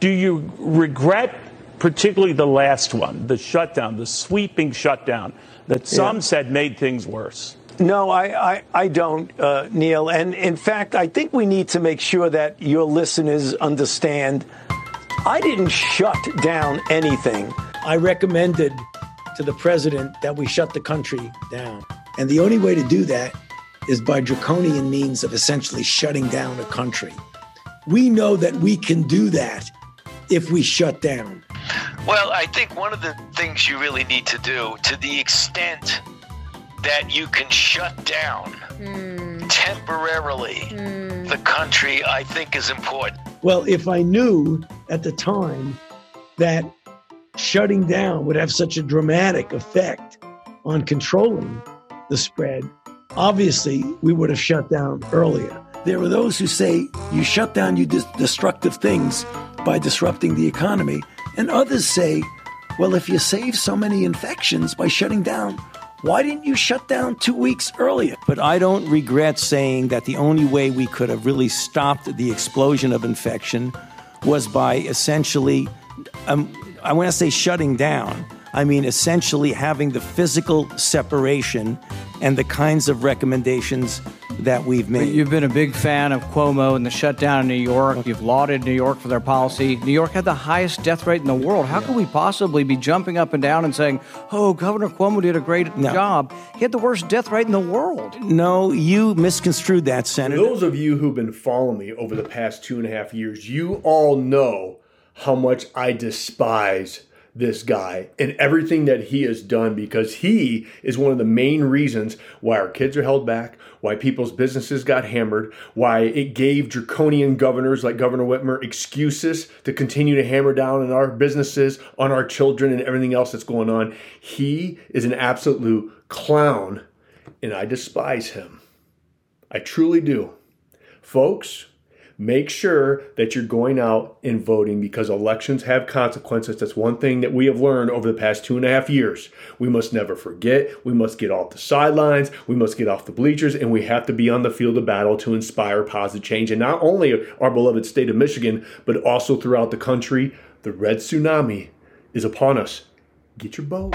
Do you regret particularly the last one, the shutdown, the sweeping shutdown that some yeah. said made things worse? No, I, I, I don't, uh, Neil. And in fact, I think we need to make sure that your listeners understand I didn't shut down anything. I recommended to the president that we shut the country down. And the only way to do that is by draconian means of essentially shutting down a country. We know that we can do that if we shut down. Well, I think one of the things you really need to do, to the extent that you can shut down mm. temporarily mm. the country, I think is important. Well, if I knew at the time that shutting down would have such a dramatic effect on controlling the spread, obviously we would have shut down earlier. There are those who say you shut down you destructive things by disrupting the economy, and others say, well, if you save so many infections by shutting down, why didn't you shut down two weeks earlier? But I don't regret saying that the only way we could have really stopped the explosion of infection was by essentially um, I want to say shutting down. I mean, essentially having the physical separation and the kinds of recommendations that we've made. You've been a big fan of Cuomo and the shutdown in New York. You've lauded New York for their policy. New York had the highest death rate in the world. How yeah. could we possibly be jumping up and down and saying, oh, Governor Cuomo did a great no. job? He had the worst death rate in the world. No, you misconstrued that, Senator. For those of you who've been following me over the past two and a half years, you all know how much I despise this guy and everything that he has done because he is one of the main reasons why our kids are held back, why people's businesses got hammered, why it gave draconian governors like Governor Whitmer excuses to continue to hammer down on our businesses, on our children, and everything else that's going on. He is an absolute clown, and I despise him. I truly do. Folks, make sure that you're going out and voting because elections have consequences. That's one thing that we have learned over the past two and a half years. We must never forget. We must get off the sidelines. We must get off the bleachers, and we have to be on the field of battle to inspire positive change. And not only our beloved state of Michigan, but also throughout the country. The red tsunami is upon us. Get your vote.